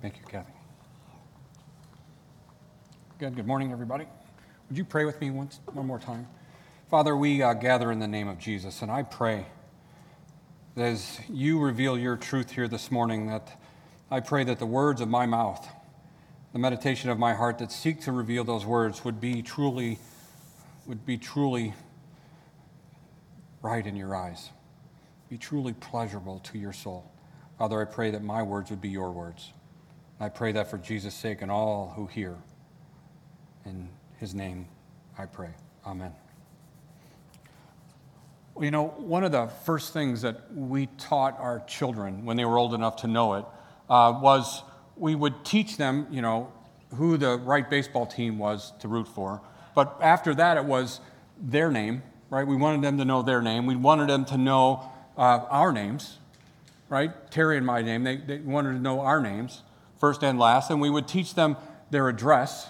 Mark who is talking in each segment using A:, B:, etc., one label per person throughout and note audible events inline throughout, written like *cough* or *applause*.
A: Thank you, Kathy. Good. Good morning, everybody. Would you pray with me once, one more time? Father, we uh, gather in the name of Jesus, and I pray that as you reveal your truth here this morning, that I pray that the words of my mouth, the meditation of my heart that seek to reveal those words would be truly, would be truly right in your eyes, be truly pleasurable to your soul. Father, I pray that my words would be your words. I pray that for Jesus' sake and all who hear. In his name, I pray. Amen. You know, one of the first things that we taught our children when they were old enough to know it uh, was we would teach them, you know, who the right baseball team was to root for. But after that, it was their name, right? We wanted them to know their name. We wanted them to know uh, our names, right? Terry and my name. They, they wanted to know our names, first and last. And we would teach them their address,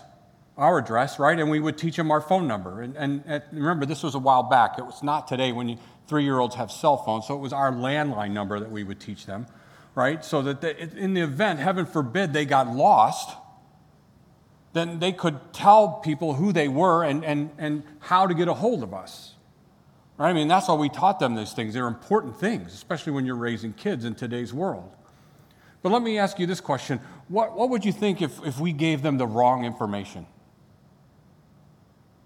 A: our address, right? And we would teach them our phone number. And, and, and remember, this was a while back. It was not today when three-year-olds have cell phones. So it was our landline number that we would teach them, right? So that in the event, heaven forbid, they got lost, then they could tell people who they were and, and, and how to get a hold of us. Right? I mean, that's why we taught them these things. They're important things, especially when you're raising kids in today's world. But let me ask you this question What, what would you think if, if we gave them the wrong information?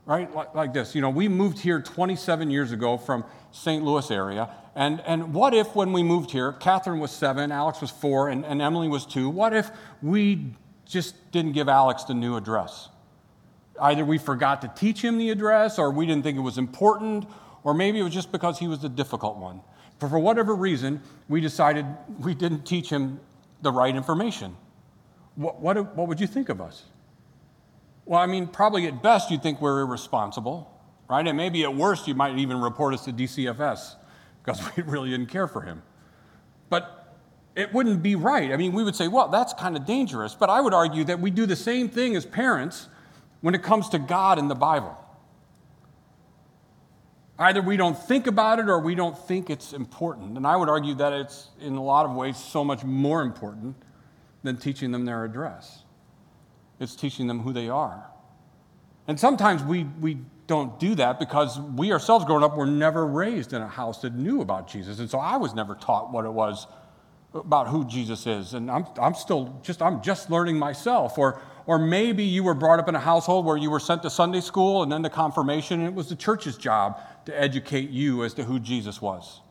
A: Right? Like, like this. You know, we moved here 27 years ago from St. Louis area. And, and what if, when we moved here, Catherine was seven, Alex was four, and, and Emily was two? What if we just didn't give Alex the new address? Either we forgot to teach him the address, or we didn't think it was important, or maybe it was just because he was the difficult one. But for whatever reason, we decided we didn't teach him the right information. What, what, what would you think of us? Well, I mean, probably at best you'd think we're irresponsible, right? And maybe at worst you might even report us to DCFS because *laughs* we really didn't care for him. But it wouldn't be right. I mean, we would say, well, that's kind of dangerous. But I would argue that we do the same thing as parents when it comes to God and the Bible. Either we don't think about it or we don't think it's important. And I would argue that it's, in a lot of ways, so much more important than teaching them their address. It's teaching them who they are. And sometimes we, we don't do that because we ourselves growing up were never raised in a house that knew about Jesus. And so I was never taught what it was about who Jesus is. And I'm, I'm still just, I'm just learning myself. Or, or maybe you were brought up in a household where you were sent to Sunday school and then to confirmation, and it was the church's job to educate you as to who Jesus was.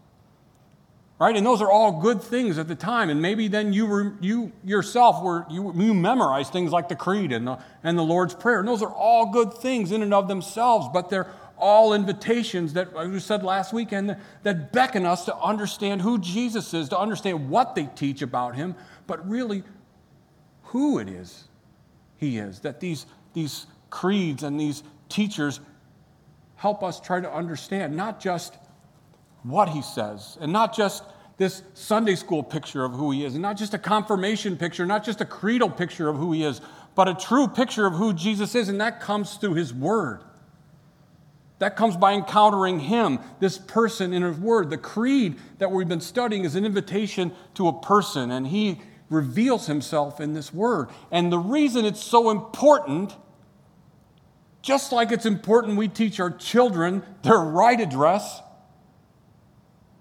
A: Right? And those are all good things at the time. And maybe then you, were, you yourself were, you, you memorized things like the Creed and the, and the Lord's Prayer. And those are all good things in and of themselves, but they're all invitations that I said last weekend that beckon us to understand who Jesus is, to understand what they teach about him, but really who it is he is, that these, these creeds and these teachers help us try to understand not just what he says, and not just this Sunday school picture of who he is, and not just a confirmation picture, not just a creedal picture of who he is, but a true picture of who Jesus is, and that comes through his word. That comes by encountering Him, this person in His Word. The creed that we've been studying is an invitation to a person, and He reveals himself in this word. And the reason it's so important, just like it's important we teach our children their right address,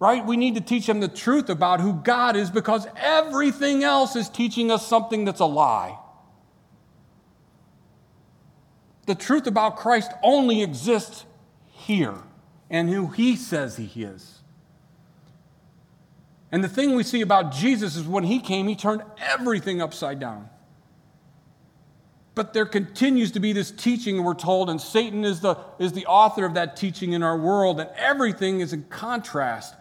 A: right? We need to teach them the truth about who God is because everything else is teaching us something that's a lie. The truth about Christ only exists here and who he says he is. And the thing we see about Jesus is when he came, he turned everything upside down. But there continues to be this teaching, we're told, and Satan is the, is the author of that teaching in our world, and everything is in contrast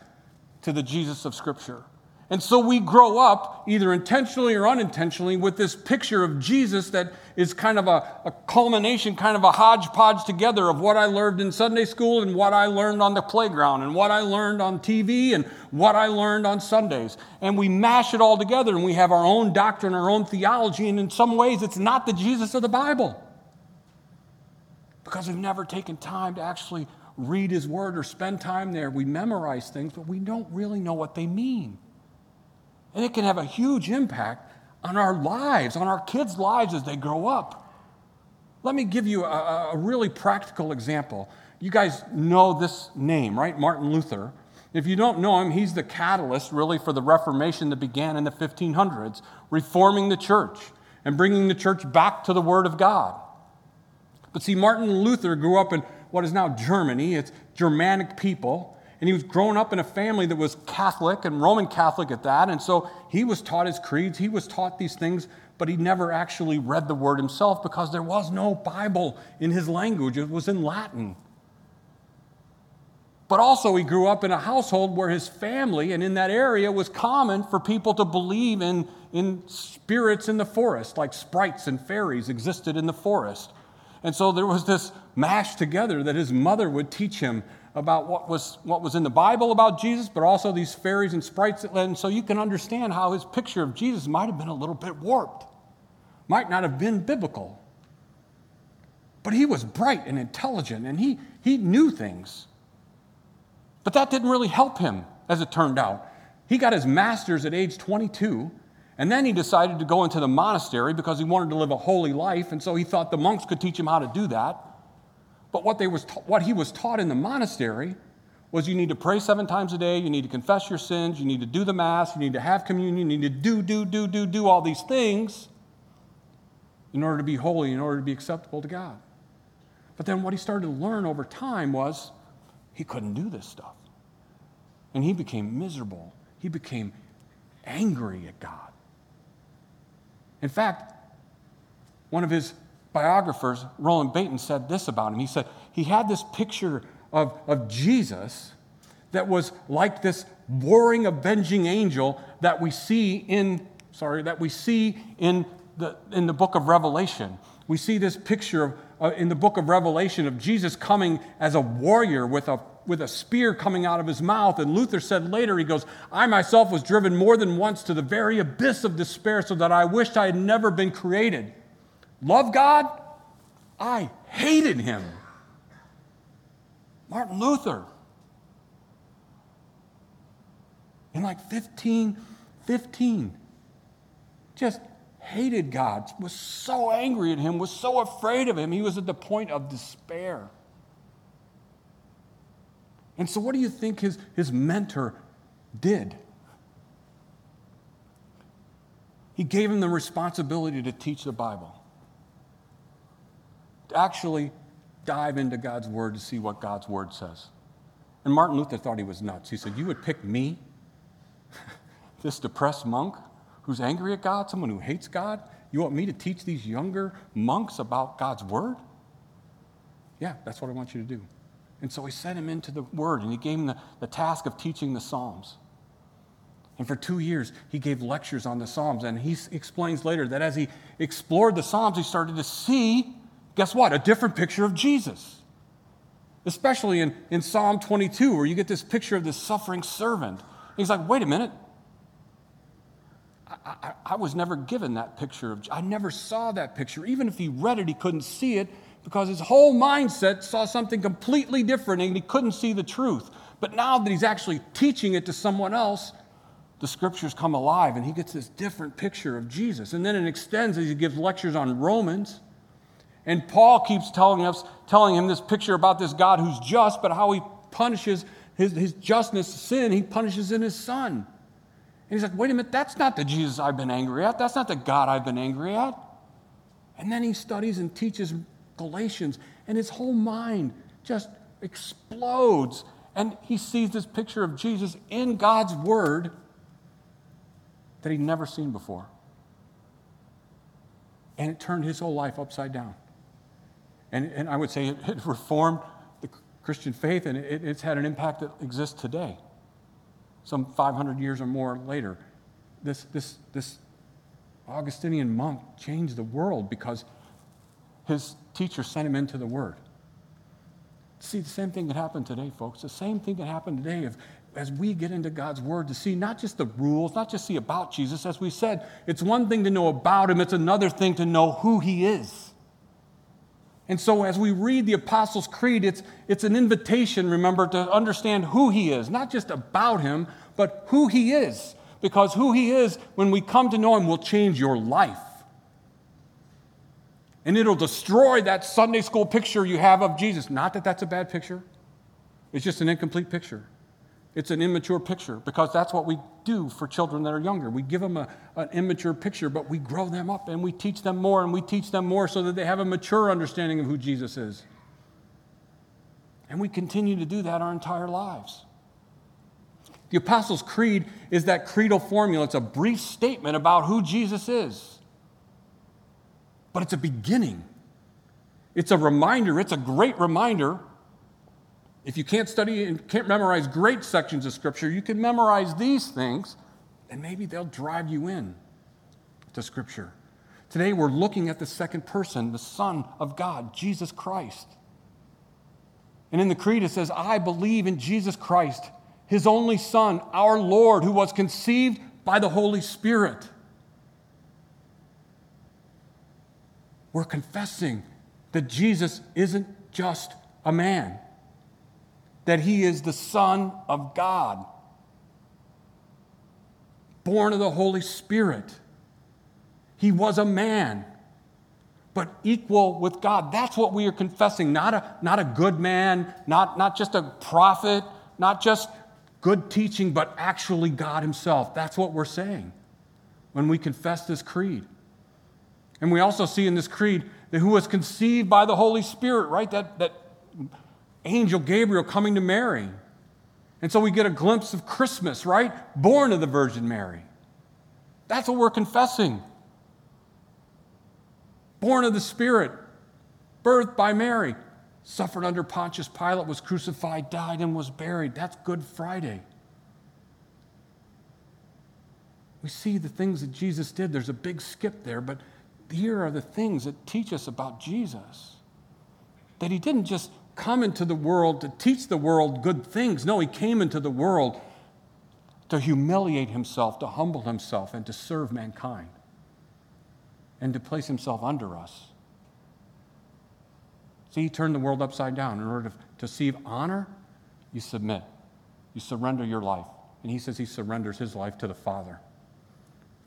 A: to the Jesus of Scripture. And so we grow up, either intentionally or unintentionally, with this picture of Jesus that is kind of a, a, culmination, kind of a hodgepodge together of what I learned in Sunday school and what I learned on the playground and what I learned on TV and what I learned on Sundays. And we mash it all together and we have our own doctrine, our own theology, and in some ways it's not the Jesus of the Bible. Because we've never taken time to actually read his word or spend time there. We memorize things, but we don't really know what they mean. And it can have a huge impact on our lives, on our kids' lives as they grow up. Let me give you a, a really practical example. You guys know this name, right? Martin Luther. If you don't know him, he's the catalyst really for the Reformation that began in the 1500s, reforming the church and bringing the church back to the Word of God. But see, Martin Luther grew up in what is now Germany, it's Germanic people. And he was growing up in a family that was Catholic and Roman Catholic at that. And so he was taught his creeds, he was taught these things, but he never actually read the word himself because there was no Bible in his language, it was in Latin. But also, he grew up in a household where his family and in that area was common for people to believe in, in spirits in the forest, like sprites and fairies existed in the forest. And so there was this mash together that his mother would teach him about what was, what was in the Bible about Jesus, but also these fairies and sprites. And so you can understand how his picture of Jesus might have been a little bit warped, might not have been biblical. But he was bright and intelligent, and he, he knew things. But that didn't really help him, as it turned out. He got his master's at age 22, and then he decided to go into the monastery because he wanted to live a holy life, and so he thought the monks could teach him how to do that. But what, they was ta- what he was taught in the monastery was you need to pray seven times a day, you need to confess your sins, you need to do the Mass, you need to have communion, you need to do, do, do, do, do all these things in order to be holy, in order to be acceptable to God. But then what he started to learn over time was he couldn't do this stuff. And he became miserable. He became angry at God. In fact, one of his biographers, Roland Bainton, said this about him. He said he had this picture of, of Jesus that was like this warring, avenging angel that we see in, sorry, that we see in the, in the book of Revelation. We see this picture of, uh, in the book of Revelation of Jesus coming as a warrior with a, with a spear coming out of his mouth. And Luther said later, he goes, I myself was driven more than once to the very abyss of despair so that I wished I had never been created. Love God? I hated him. Martin Luther. In like 15, 15, just hated God, was so angry at him, was so afraid of him, he was at the point of despair. And so, what do you think his, his mentor did? He gave him the responsibility to teach the Bible, actually dive into God's Word to see what God's Word says. And Martin Luther thought he was nuts. He said, You would pick me, *laughs* this depressed monk, who's angry at God, someone who hates God? You want me to teach these younger monks about God's word? Yeah, that's what I want you to do. And so he sent him into the word and he gave him the, the task of teaching the Psalms. And for two years, he gave lectures on the Psalms. And he explains later that as he explored the Psalms, he started to see, guess what, a different picture of Jesus. Especially in, in Psalm 22, where you get this picture of this suffering servant. And he's like, wait a minute, I, I, was never given that picture of, I never saw that picture. Even if he read it, he couldn't see it because his whole mindset saw something completely different and he couldn't see the truth. But now that he's actually teaching it to someone else, the scriptures come alive and he gets this different picture of Jesus. And then it extends as he gives lectures on Romans. And Paul keeps telling us, telling him this picture about this God who's just, but how he punishes his, his justness, sin, he punishes in his son. And he's like, wait a minute, that's not the Jesus I've been angry at. That's not the God I've been angry at. And then he studies and teaches Galatians, and his whole mind just explodes. And he sees this picture of Jesus in God's Word that he'd never seen before. And it turned his whole life upside down. And, and I would say it, it reformed the Christian faith, and it, it's had an impact that exists today some 500 years or more later, this, this, this Augustinian monk changed the world because his teacher sent him into the Word. See, the same thing that happened today, folks. The same thing that happened today if, as we get into God's Word to see not just the rules, not just see about Jesus. As we said, it's one thing to know about Him, it's another thing to know who He is. And so, as we read the Apostles' Creed, it's, it's an invitation, remember, to understand who he is, not just about him, but who he is. because who He is, when we come to know Him, will change your life. And it'll destroy that Sunday school picture you have of Jesus. Not that that's a bad picture, it's just an incomplete picture. It's an immature picture because that's what we do for children that are younger. We give them a, an immature picture, but we grow them up and we teach them more and we teach them more so that they have a mature understanding of who Jesus is. And we continue to do that our entire lives. The Apostles' Creed is that creedal formula. It's a brief statement about who Jesus is. But it's a beginning, it's a reminder, it's a great reminder. If you can't study and can't memorize great sections of Scripture, you can memorize these things, and maybe they'll drive you in to Scripture. Today, we're looking at the second person, the Son of God, Jesus Christ. And in the Creed, it says, I believe in Jesus Christ his only Son, our Lord, who was conceived by the Holy Spirit. We're confessing that Jesus isn't just a man, that he is the Son of God, born of the Holy Spirit. He was a man, but equal with God. That's what we are confessing. Not a, not a good man, not, not just a prophet, not just good teaching, but actually God Himself. That's what we're saying when we confess this creed. And we also see in this creed that who was conceived by the Holy Spirit, right? That, that angel Gabriel coming to Mary. And so we get a glimpse of Christmas, right? Born of the Virgin Mary. That's what we're confessing. Born of the Spirit, birthed by Mary suffered under Pontius Pilate, was crucified, died, and was buried. That's Good Friday. We see the things that Jesus did. There's a big skip there, but here are the things that teach us about Jesus. That he didn't just come into the world to teach the world good things. No, he came into the world to humiliate himself, to humble himself, and to serve mankind, and to place himself under us. See, he turned the world upside down. In order to, receive honor, you submit, you surrender your life. And he says he surrenders his life to the Father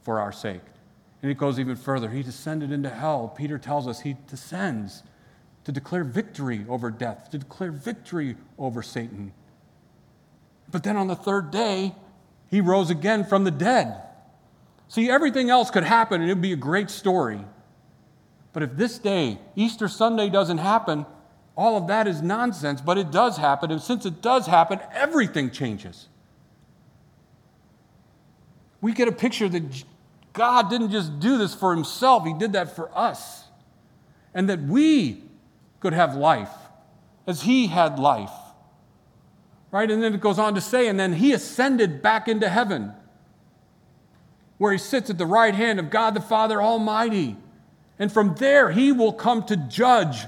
A: for our sake. And it goes even further. He descended into hell. Peter tells us he descends to declare victory over death, to declare victory over Satan. But then on the third day, he rose again from the dead. See, everything else could happen and it would be a great story. But if this day, Easter Sunday, doesn't happen, all of that is nonsense, but it does happen. And since it does happen, everything changes. We get a picture that God didn't just do this for himself, He did that for us. And that we could have life as He had life. Right? And then it goes on to say, and then He ascended back into heaven, where He sits at the right hand of God the Father Almighty. And from there, he will come to judge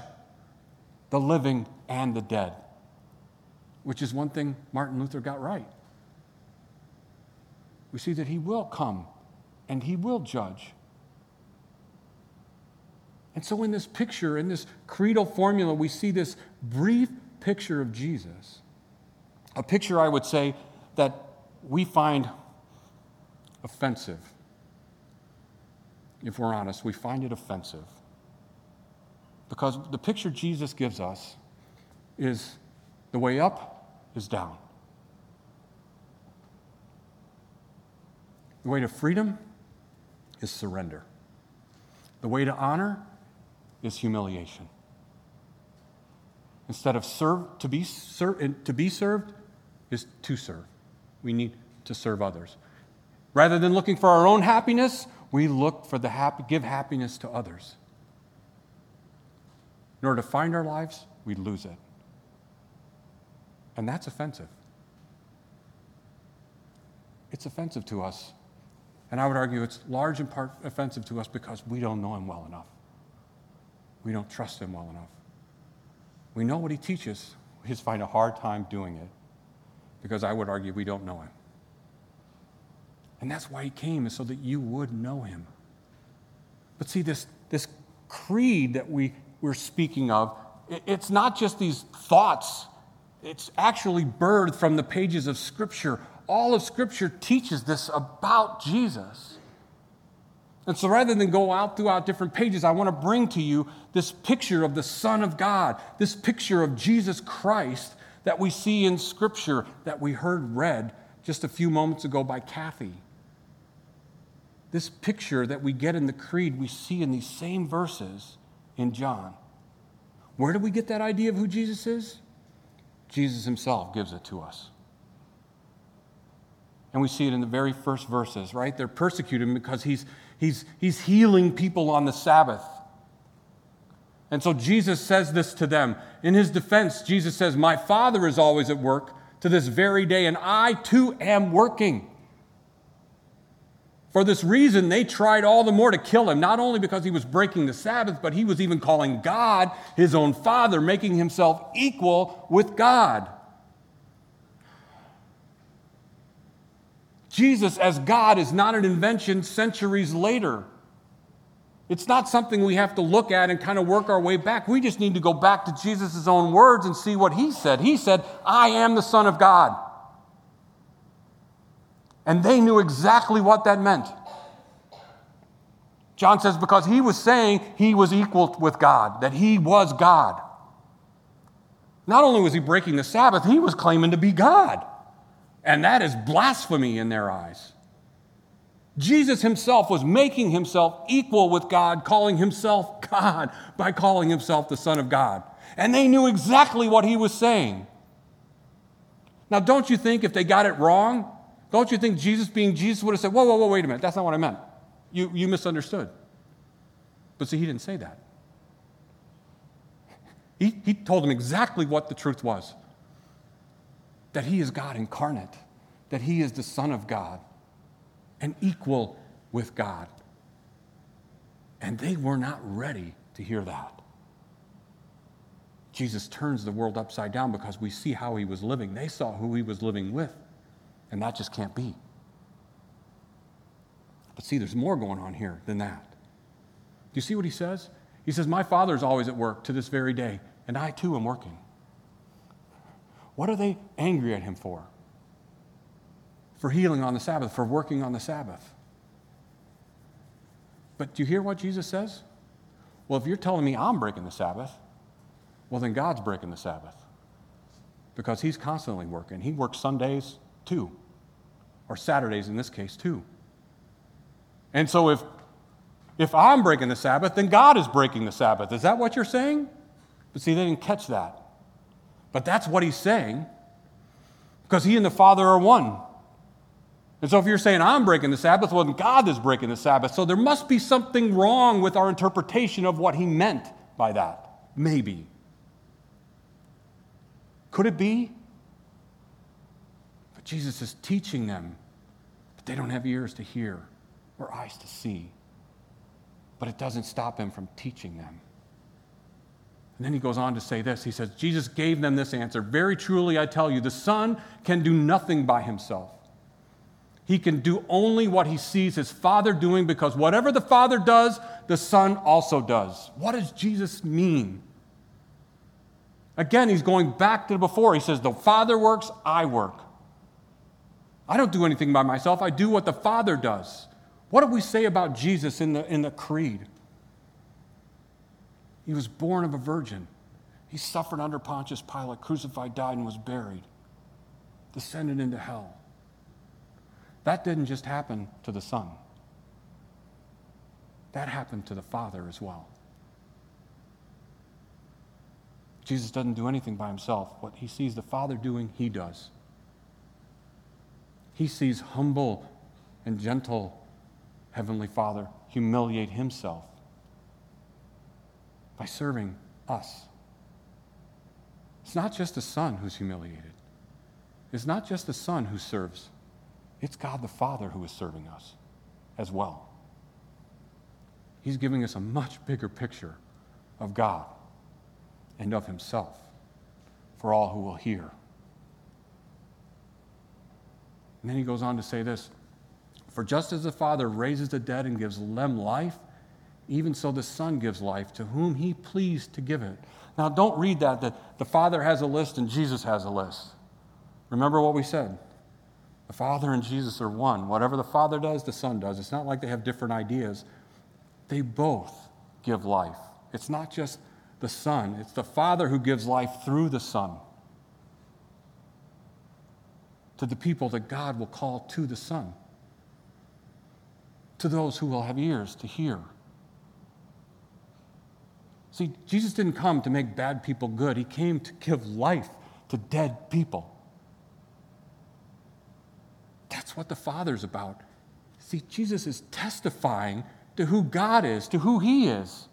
A: the living and the dead, which is one thing Martin Luther got right. We see that he will come and he will judge. And so, in this picture, in this creedal formula, we see this brief picture of Jesus. A picture, I would say, that we find offensive if we're honest, we find it offensive. Because the picture Jesus gives us is the way up is down. The way to freedom is surrender. The way to honor is humiliation. Instead of serve, to be, ser- to be served is to serve. We need to serve others. Rather than looking for our own happiness, we look for the happy, give happiness to others. In order to find our lives, we lose it. And that's offensive. It's offensive to us. And I would argue it's large in part offensive to us because we don't know him well enough. We don't trust him well enough. We know what he teaches, we just find a hard time doing it because I would argue we don't know him. And that's why he came, is so that you would know him. But see, this, this creed that we, we're speaking of, it, it's not just these thoughts, it's actually birthed from the pages of Scripture. All of Scripture teaches this about Jesus. And so rather than go out throughout different pages, I want to bring to you this picture of the Son of God, this picture of Jesus Christ that we see in Scripture that we heard read just a few moments ago by Kathy. This picture that we get in the Creed, we see in these same verses in John. Where do we get that idea of who Jesus is? Jesus himself gives it to us. And we see it in the very first verses, right? They're persecuting because he's, he's, he's healing people on the Sabbath. And so Jesus says this to them. In his defense, Jesus says, My Father is always at work to this very day, and I too am working. For this reason, they tried all the more to kill him, not only because he was breaking the Sabbath, but he was even calling God his own Father, making himself equal with God. Jesus as God is not an invention centuries later. It's not something we have to look at and kind of work our way back. We just need to go back to Jesus' own words and see what he said. He said, I am the Son of God. And they knew exactly what that meant. John says, because he was saying he was equal with God, that he was God. Not only was he breaking the Sabbath, he was claiming to be God. And that is blasphemy in their eyes. Jesus himself was making himself equal with God, calling himself God by calling himself the Son of God. And they knew exactly what he was saying. Now, don't you think if they got it wrong, don't you think Jesus, being Jesus, would have said, Whoa, whoa, whoa, wait a minute, that's not what I meant. You, you misunderstood. But see, he didn't say that. *laughs* He, he told them exactly what the truth was that he is God incarnate, that he is the Son of God, and equal with God. And they were not ready to hear that. Jesus turns the world upside down because we see how he was living. They saw who he was living with. And that just can't be. But see, there's more going on here than that. Do you see what he says? He says, My Father is always at work to this very day, and I too am working. What are they angry at him for? For healing on the Sabbath, for working on the Sabbath. But do you hear what Jesus says? Well, if you're telling me I'm breaking the Sabbath, well, then God's breaking the Sabbath because He's constantly working. He works Sundays, too, or Saturdays in this case, too. And so if, if I'm breaking the Sabbath, then God is breaking the Sabbath. Is that what you're saying? But see, they didn't catch that. But that's what he's saying because he and the Father are one. And so if you're saying I'm breaking the Sabbath, well, God is breaking the Sabbath. So there must be something wrong with our interpretation of what he meant by that. Maybe. Could it be? But Jesus is teaching them, but they don't have ears to hear or eyes to see. But it doesn't stop him from teaching them. And then he goes on to say this He says, Jesus gave them this answer Very truly, I tell you, the Son can do nothing by himself. He can do only what he sees his Father doing because whatever the Father does, the Son also does. What does Jesus mean? Again, he's going back to before. He says, The Father works, I work. I don't do anything by myself. I do what the Father does. What do we say about Jesus in the, in the creed? He was born of a virgin. He suffered under Pontius Pilate, crucified, died, and was buried, descended into hell. That didn't just happen to the Son, that happened to the Father as well. Jesus doesn't do anything by himself. What he sees the Father doing, he does. He sees humble and gentle Heavenly Father humiliate himself by serving us. It's not just the Son who's humiliated, it's not just the Son who serves, it's God the Father who is serving us as well. He's giving us a much bigger picture of God and of Himself for all who will hear. And then he goes on to say this For just as the Father raises the dead and gives them life, even so the Son gives life to whom he pleased to give it. Now, don't read that, that the Father has a list and Jesus has a list. Remember what we said. The Father and Jesus are one. Whatever the Father does, the Son does. It's not like they have different ideas. They both give life. It's not just the Son, it's the Father who gives life through the Son to the people that God will call to the Son, to those who will have ears to hear. See, Jesus didn't come to make bad people good, He came to give life to dead people. That's what the Father's about. See, Jesus is testifying to who God is, to who He is.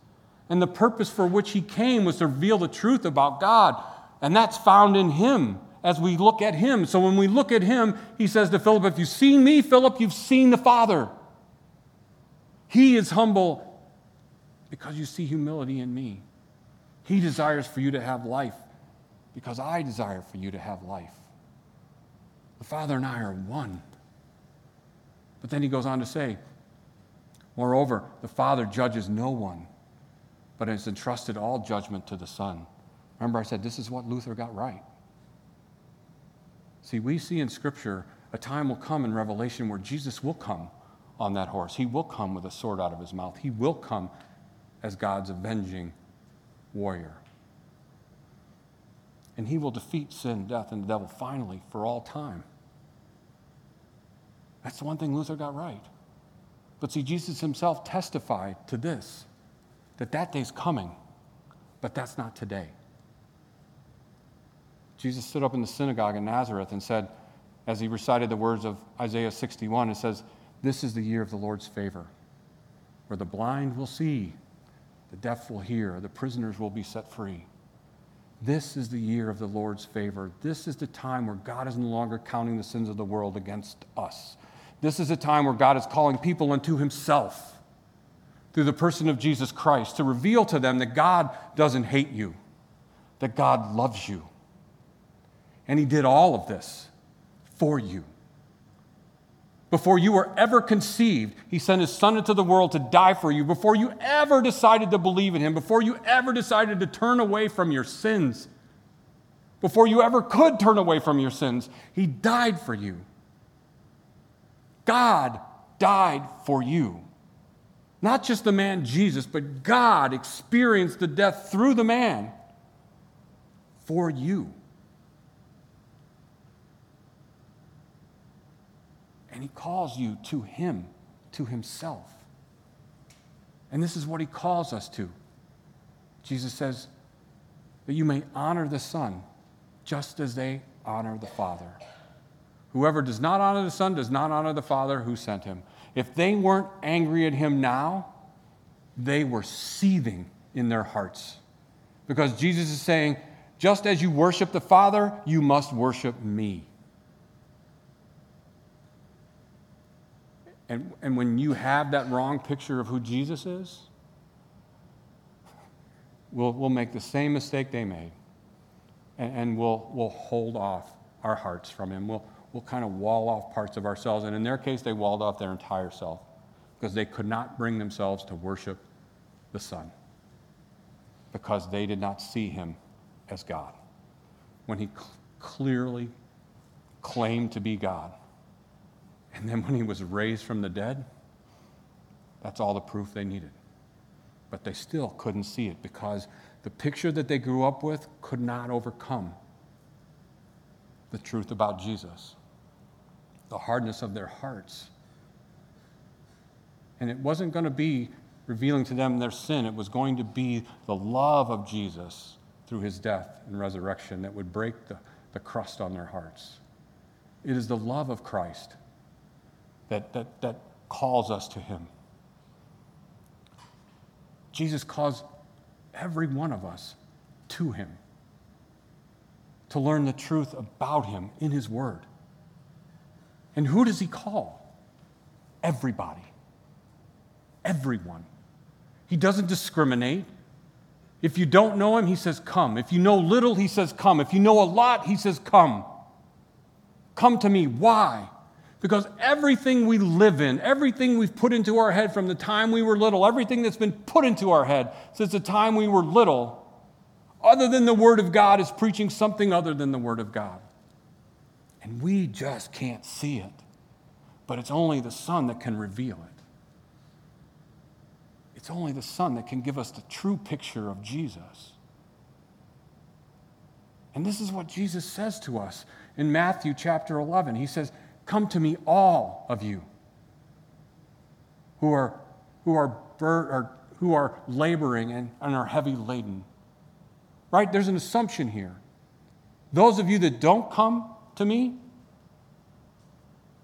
A: And the purpose for which He came was to reveal the truth about God. And that's found in Him as we look at Him. So when we look at Him, He says to Philip, If you've seen me, Philip, you've seen the Father. He is humble because you see humility in me. He desires for you to have life because I desire for you to have life. The Father and I are one. But then he goes on to say, Moreover, the Father judges no one, but has entrusted all judgment to the Son. Remember, I said this is what Luther got right. See, we see in Scripture a time will come in Revelation where Jesus will come on that horse. He will come with a sword out of his mouth. He will come as God's avenging warrior. And he will defeat sin, death, and the devil finally for all time. That's the one thing Luther got right. But see, Jesus himself testified to this that that day's coming, but that's not today. Jesus stood up in the synagogue in Nazareth and said, as he recited the words of Isaiah 61, it says, This is the year of the Lord's favor, where the blind will see, the deaf will hear, the prisoners will be set free. This is the year of the Lord's favor. This is the time where God is no longer counting the sins of the world against us. This is a time where God is calling people unto himself through the person of Jesus Christ to reveal to them that God doesn't hate you, that God loves you. And he did all of this for you. Before you were ever conceived, he sent his son into the world to die for you. Before you ever decided to believe in him, before you ever decided to turn away from your sins, before you ever could turn away from your sins, he died for you. God died for you. Not just the man Jesus, but God experienced the death through the man for you. And he calls you to him, to himself. And this is what he calls us to. Jesus says that you may honor the Son just as they honor the Father. Whoever does not honor the Son does not honor the Father who sent him. If they weren't angry at him now, they were seething in their hearts. Because Jesus is saying, just as you worship the Father, you must worship me. And, and when you have that wrong picture of who Jesus is, we'll, we'll make the same mistake they made. And, and we'll, we'll hold off our hearts from him. We'll, we'll kind of wall off parts of ourselves. And in their case, they walled off their entire self because they could not bring themselves to worship the Son because they did not see him as God when he cl- clearly claimed to be God. And then when he was raised from the dead, that's all the proof they needed. But they still couldn't see it because the picture that they grew up with could not overcome the truth about Jesus the hardness of their hearts. And it wasn't going to be revealing to them their sin, it was going to be the love of Jesus through his death and resurrection that would break the, the crust on their hearts. It is the love of Christ that, that, that calls us to him. Jesus calls every one of us to him to learn the truth about him in his word. And who does he call? Everybody. Everyone. He doesn't discriminate. If you don't know him, he says, Come. If you know little, he says, Come. If you know a lot, he says, Come. Come to me. Why? Because everything we live in, everything we've put into our head from the time we were little, everything that's been put into our head since the time we were little, other than the Word of God, is preaching something other than the Word of God. And we just can't see it. But it's only the Son that can reveal it. It's only the Son that can give us the true picture of Jesus. And this is what Jesus says to us in Matthew chapter 11. He says, Come to me, all of you who are, who are, bur- or, who are laboring and, and are heavy laden. Right? There's an assumption here. Those of you that don't come to me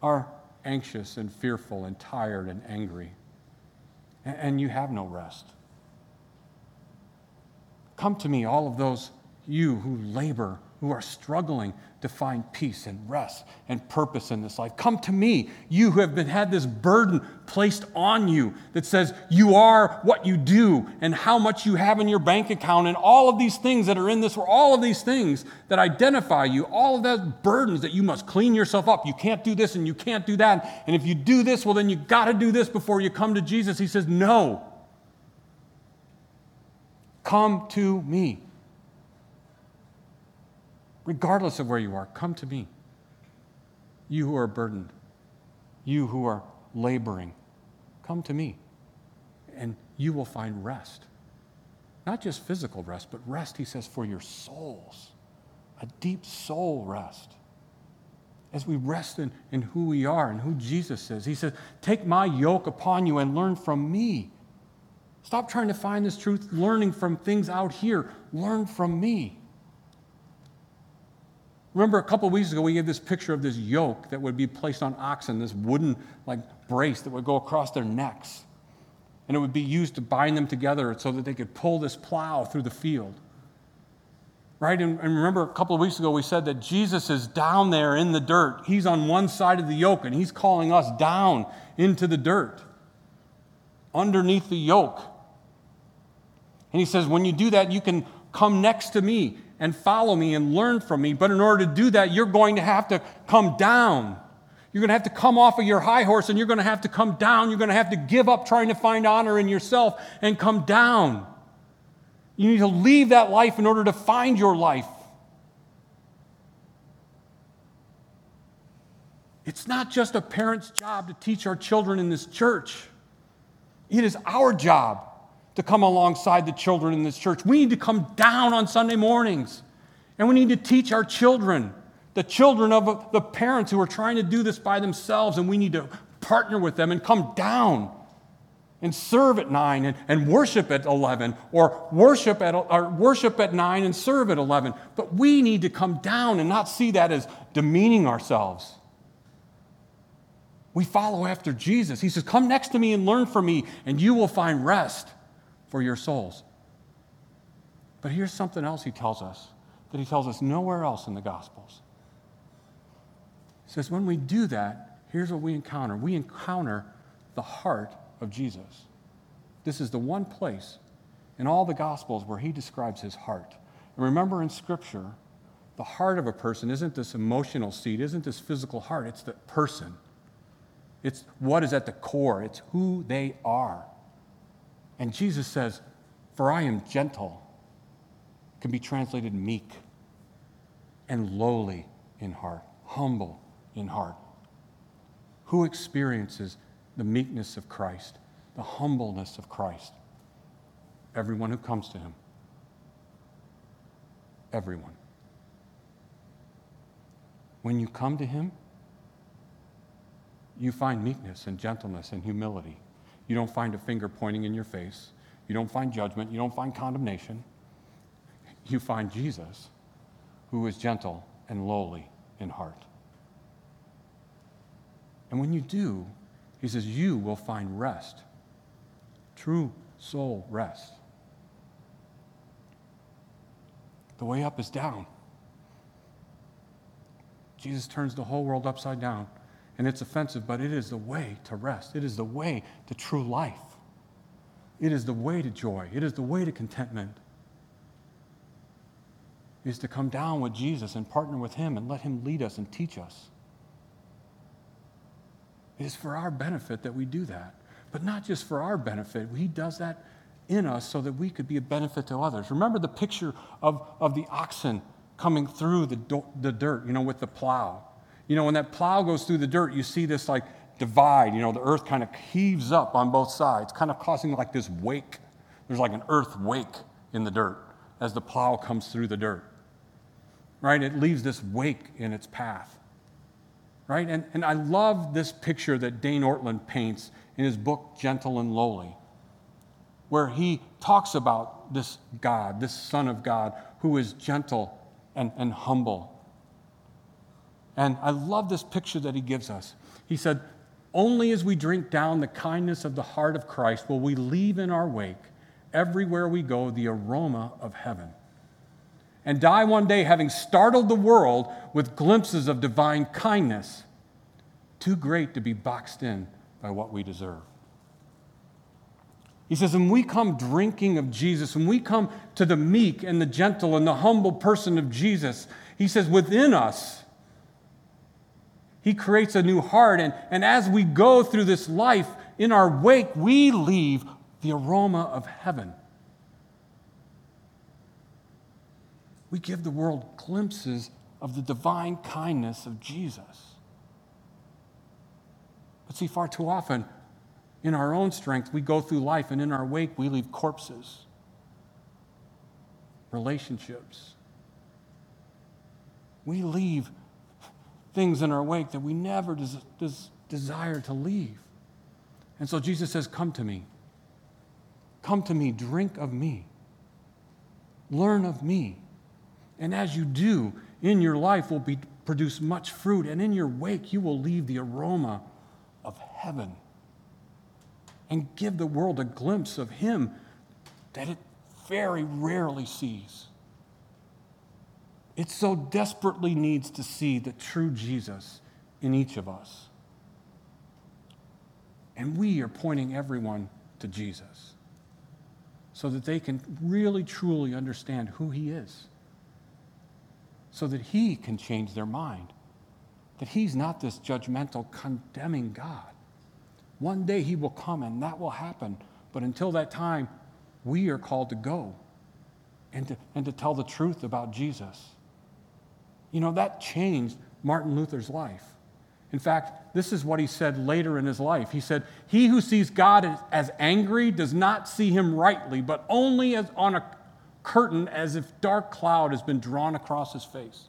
A: are anxious and fearful and tired and angry, and, and you have no rest. Come to me, all of those you who labor, who are struggling to find peace and rest and purpose in this life. Come to me, you who have been had this burden placed on you that says you are what you do and how much you have in your bank account and all of these things that are in this world, all of these things that identify you, all of those burdens that you must clean yourself up. You can't do this and you can't do that. And if you do this, well, then you got to do this before you come to Jesus. He says, No. Come to me regardless of where you are, come to me. You who are burdened, you who are laboring, come to me, and you will find rest. Not just physical rest, but rest, he says, for your souls, a deep soul rest. As we rest in, in who we are and who Jesus is, he says, Take my yoke upon you and learn from me. Stop trying to find this truth, learning from things out here. Learn from me. Remember a couple weeks ago, we gave this picture of this yoke that would be placed on oxen, this wooden like brace that would go across their necks. And it would be used to bind them together so that they could pull this plow through the field. Right? And, and remember a couple of weeks ago, we said that Jesus is down there in the dirt. He's on one side of the yoke, and he's calling us down into the dirt, underneath the yoke. And he says, when you do that, you can come next to me and follow me and learn from me. But in order to do that, you're going to have to come down. You're going to have to come off of your high horse and you're going to have to come down. You're going to have to give up trying to find honor in yourself and come down. You need to leave that life in order to find your life. It's not just a parent's job to teach our children in this church, it is our job to come alongside the children in this church. We need to come down on Sunday mornings and we need to teach our children, the children of the parents who are trying to do this by themselves, and we need to partner with them and come down and serve at 9 and, and worship at 11 or worship at, or worship at 9 and serve at 11 but we need to come down and not see that as demeaning ourselves. We follow after jesus. He says come next to me and learn from me and you will find rest for your souls. But here's something else he tells us that he tells us nowhere else in the Gospels. He says, when we do that, here's what we encounter we encounter the heart of Jesus. This is the one place in all the Gospels where he describes his heart. And remember in Scripture, the heart of a person isn't this emotional seat, isn't this physical heart, it's the person. It's what is at the core, it's who they are. And Jesus says, For I am gentle, can be translated meek, and lowly in heart, humble in heart. Who experiences the meekness of Christ, the humbleness of Christ? Everyone who comes to him. Everyone. When you come to him, you find meekness and gentleness and humility. You don't find a finger pointing in your face. You don't find judgment. You don't find condemnation. You find Jesus, who is gentle and lowly in heart. And when you do, he says, you will find rest, true soul rest. The way up is down. Jesus turns the whole world upside down and it's offensive, but it is the way to rest. It is the way to true life. It is the way to joy. It is the way to contentment. Is to come down with Jesus and partner with Him and let Him lead us and teach us. It is for our benefit that we do that. But not just for our benefit, He does that in us so that we could be a benefit to others. Remember the picture of, of the oxen coming through the, do- the dirt, you know, with the plow. You know, when that plow goes through the dirt, you see this like divide. You know, the earth kind of heaves up on both sides, kind of causing like this wake. There's like an earth wake in the dirt as the plow comes through the dirt. Right? It leaves this wake in its path. Right? And, and I love this picture that Dane Ortlund paints in his book, Gentle and Lowly, where he talks about this God, this Son of God, who is gentle and, and humble. And I love this picture that he gives us. He said, Only as we drink down the kindness of the heart of Christ will we leave in our wake, everywhere we go, the aroma of heaven. And die one day having startled the world with glimpses of divine kindness, too great to be boxed in by what we deserve. He says, when we come drinking of Jesus, when we come to the meek and the gentle and the humble person of Jesus, he says, within us, he creates a new heart. And, and as we go through this life, in our wake, we leave the aroma of heaven. We give the world glimpses of the divine kindness of Jesus. But see, far too often, in our own strength, we go through life, and in our wake, we leave corpses, relationships. We leave things in our wake that we never des- des- desire to leave. And so Jesus says, Come to me. Come to me, drink of me, learn of me. And as you do, in your life will be, produce much fruit, and in your wake, you will leave the aroma of heaven and give the world a glimpse of Him that it very rarely sees. It so desperately needs to see the true Jesus in each of us. And we are pointing everyone to Jesus so that they can really, truly understand who He is, so that He can change their mind, that He's not this judgmental, condemning God. One day He will come and that will happen, but until that time, we are called to go and to, and to tell the truth about Jesus. You know, that changed Martin Luther's life. In fact, this is what he said later in his life. He said, He who sees God as, angry does not see him rightly, but only as on a curtain as if dark cloud has been drawn across his face.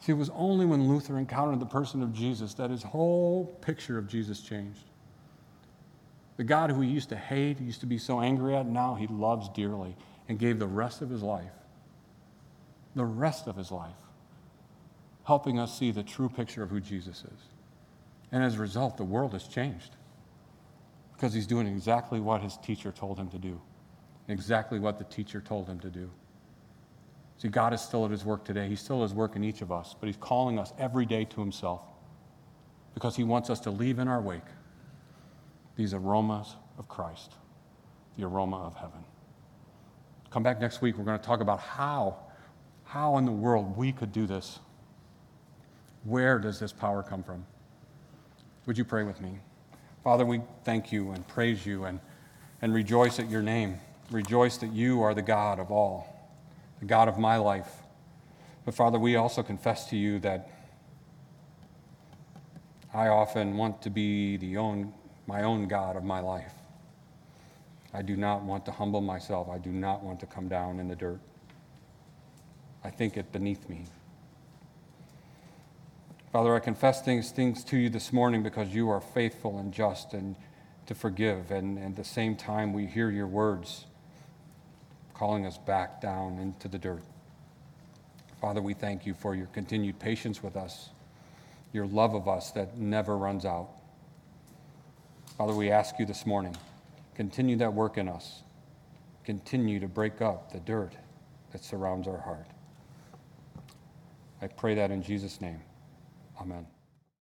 A: See, it was only when Luther encountered the person of Jesus that his whole picture of Jesus changed. The God who he used to hate, he used to be so angry at, now he loves dearly and gave the rest of his life, the rest of his life, helping us see the true picture of who Jesus is. And as a result, the world has changed because he's doing exactly what his teacher told him to do, exactly what the teacher told him to do. See, God is still at his work today. He's still at his work in each of us, but he's calling us every day to himself because he wants us to leave in our wake these aromas of Christ, the aroma of heaven. Come back next week. We're going to talk about how, how in the world we could do this. Where does this power come from? Would you pray with me? Father, we thank you and praise you and, and rejoice at your name. Rejoice that you are the God of all, the God of my life. But Father, we also confess to you that I often want to be the own, my own God of my life. I do not want to humble myself. I do not want to come down in the dirt. I think it beneath me. Father, I confess things, things to you this morning because you are faithful and just and to forgive. And, and at the same time, we hear your words calling us back down into the dirt. Father, we thank you for your continued patience with us, your love of us that never runs out. Father, we ask you this morning, continue that work in us. Continue to break up the dirt that surrounds our heart. I pray that in Jesus' name. Amen.